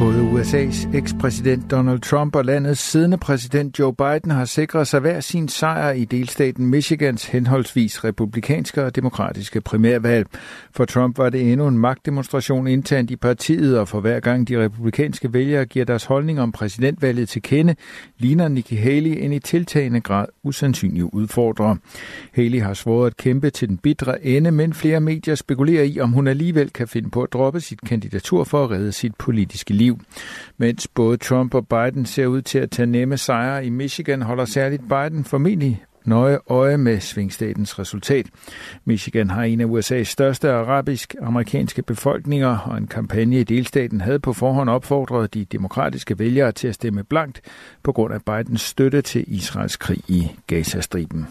Både USA's ekspræsident Donald Trump og landets siddende præsident Joe Biden har sikret sig hver sin sejr i delstaten Michigans henholdsvis republikanske og demokratiske primærvalg. For Trump var det endnu en magtdemonstration internt i partiet, og for hver gang de republikanske vælgere giver deres holdning om præsidentvalget til kende, ligner Nikki Haley en i tiltagende grad usandsynlig udfordrer. Haley har svoret at kæmpe til den bitre ende, men flere medier spekulerer i, om hun alligevel kan finde på at droppe sit kandidatur for at redde sit politiske liv liv. Mens både Trump og Biden ser ud til at tage nemme sejre i Michigan, holder særligt Biden formentlig nøje øje med svingstatens resultat. Michigan har en af USA's største arabisk-amerikanske befolkninger, og en kampagne i delstaten havde på forhånd opfordret de demokratiske vælgere til at stemme blankt på grund af Bidens støtte til Israels krig i Gazastriben.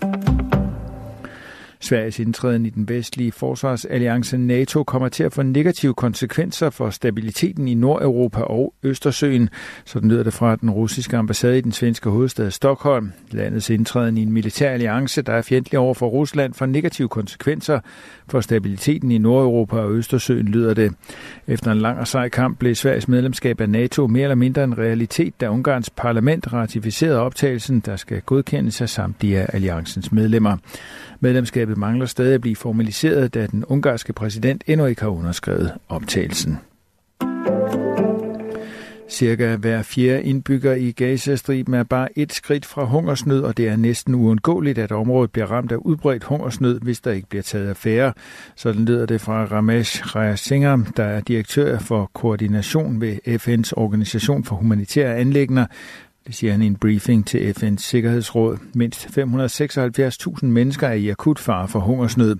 Sveriges indtræden i den vestlige forsvarsalliance NATO kommer til at få negative konsekvenser for stabiliteten i Nordeuropa og Østersøen. Sådan lyder det fra den russiske ambassade i den svenske hovedstad Stockholm. Landets indtræden i en militær alliance, der er fjendtlig over for Rusland, får negative konsekvenser for stabiliteten i Nordeuropa og Østersøen, lyder det. Efter en lang og sej kamp blev Sveriges medlemskab af NATO mere eller mindre en realitet, da Ungarns parlament ratificerede optagelsen, der skal godkendes af samtlige af alliancens medlemmer. Medlemskabet mangler stadig at blive formaliseret, da den ungarske præsident endnu ikke har underskrevet optagelsen. Cirka hver fjerde indbygger i Gazastriben er bare et skridt fra hungersnød, og det er næsten uundgåeligt, at området bliver ramt af udbredt hungersnød, hvis der ikke bliver taget affære. Sådan lyder det fra Ramesh Rajasingham, der er direktør for koordination ved FN's Organisation for Humanitære Anlægner. Det siger han i en briefing til FN's Sikkerhedsråd. Mindst 576.000 mennesker er i akut fare for hungersnød.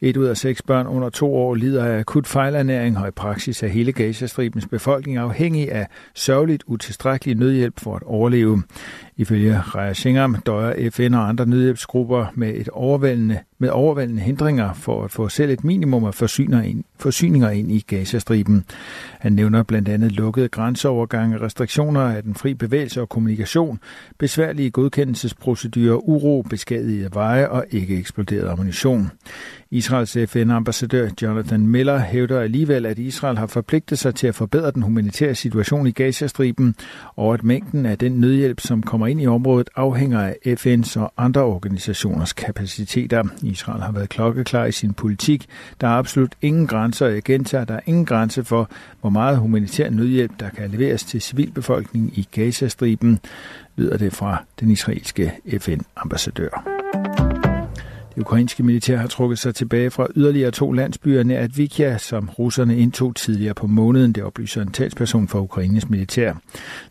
Et ud af seks børn under to år lider af akut fejlernæring, og i praksis er hele Gazastribens befolkning afhængig af sørgeligt utilstrækkelig nødhjælp for at overleve. Ifølge Raja Shingham døjer FN og andre nødhjælpsgrupper med, et overvældende, med overvældende hindringer for at få selv et minimum af forsyninger ind, forsyninger ind i Gazastriben. Han nævner blandt andet lukkede grænseovergange, restriktioner af den fri bevægelse og kommunikation, besværlige godkendelsesprocedurer, uro, beskadigede veje og ikke eksploderet ammunition. Israels FN-ambassadør Jonathan Miller hævder alligevel, at Israel har forpligtet sig til at forbedre den humanitære situation i Gazastriben, og at mængden af den nødhjælp, som kommer ind i området, afhænger af FN's og andre organisationers kapaciteter. Israel har været klokkeklar i sin politik. Der er absolut ingen grænser, og jeg gentager, der er ingen grænse for, hvor meget humanitær nødhjælp, der kan leveres til civilbefolkningen i Gazastriben, lyder det fra den israelske FN-ambassadør. Det ukrainske militær har trukket sig tilbage fra yderligere to landsbyer nær Advikia, som russerne indtog tidligere på måneden. Det oplyser en talsperson for Ukraines militær.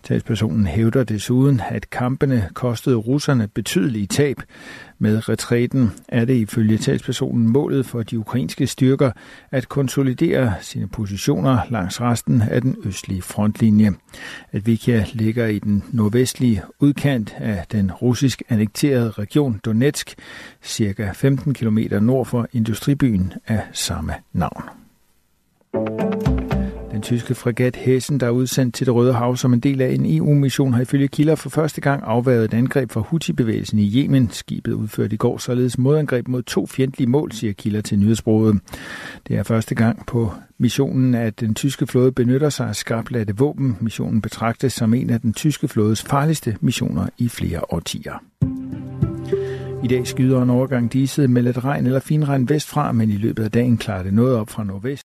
Talspersonen hævder desuden, at kampene kostede russerne betydelige tab. Med retræten er det ifølge talspersonen målet for de ukrainske styrker at konsolidere sine positioner langs resten af den østlige frontlinje. Advikia ligger i den nordvestlige udkant af den russisk annekterede region Donetsk, cirka 15 km nord for industribyen af samme navn. Den tyske fregat Hessen, der er udsendt til det Røde Hav som en del af en EU-mission, har ifølge kilder for første gang afværget et angreb fra Houthi-bevægelsen i Yemen. Skibet udførte i går således modangreb mod to fjendtlige mål, siger kilder til nyhedsbruget. Det er første gang på missionen, at den tyske flåde benytter sig af skarpladte våben. Missionen betragtes som en af den tyske flådes farligste missioner i flere årtier. I dag skyder en overgang diset med lidt regn eller finregn vestfra, men i løbet af dagen klarer det noget op fra nordvest.